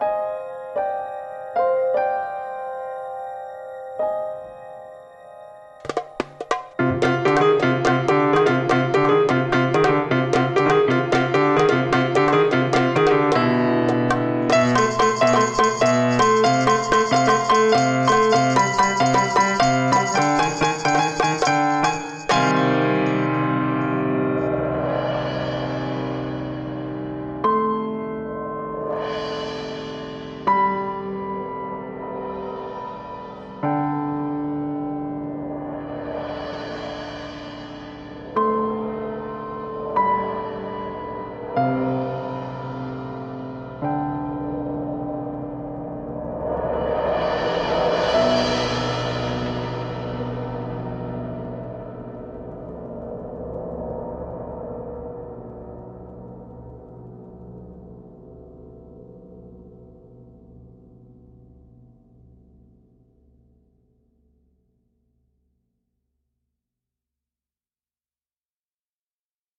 you